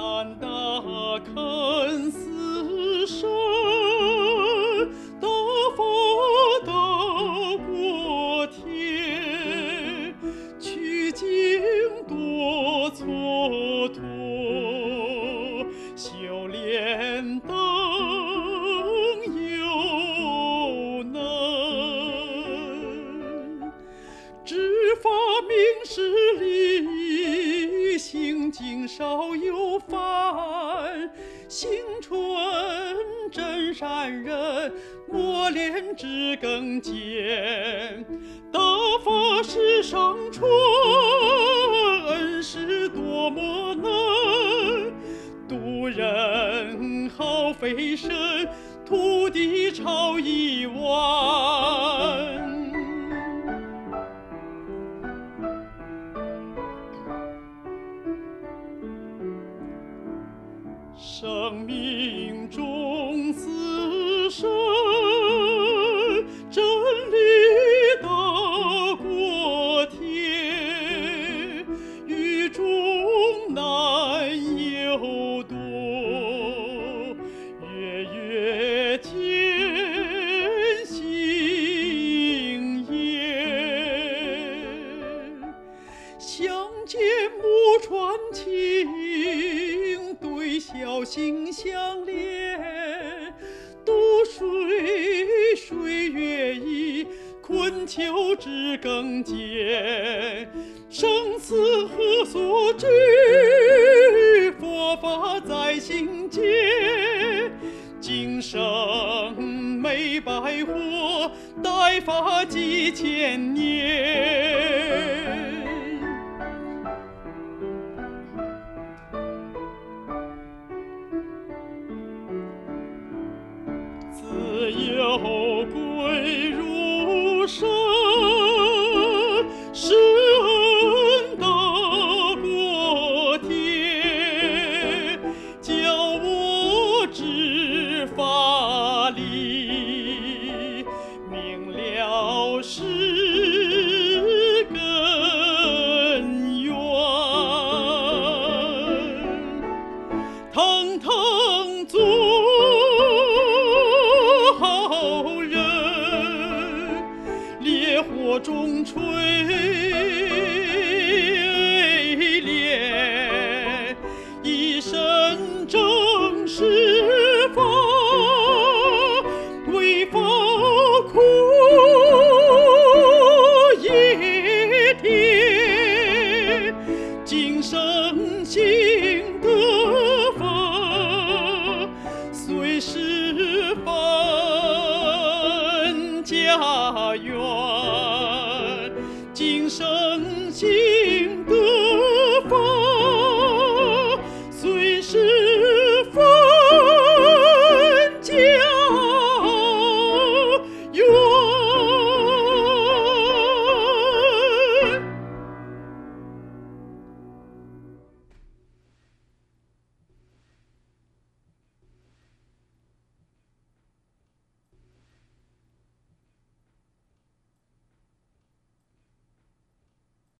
南大看四声大佛大过天取经多蹉跎。今少有烦，新春真善人，磨练知更坚，大法师上春，恩师多么难，渡人好飞升，土地超一弯。生命中此生，心相连。渡水水月移，困囚知更见。生死何所惧？佛法在心间。今生没白活，待发几千年。自由归如山，是恩大过天，教我知法理，明了是根源。堂是本家园，今生今。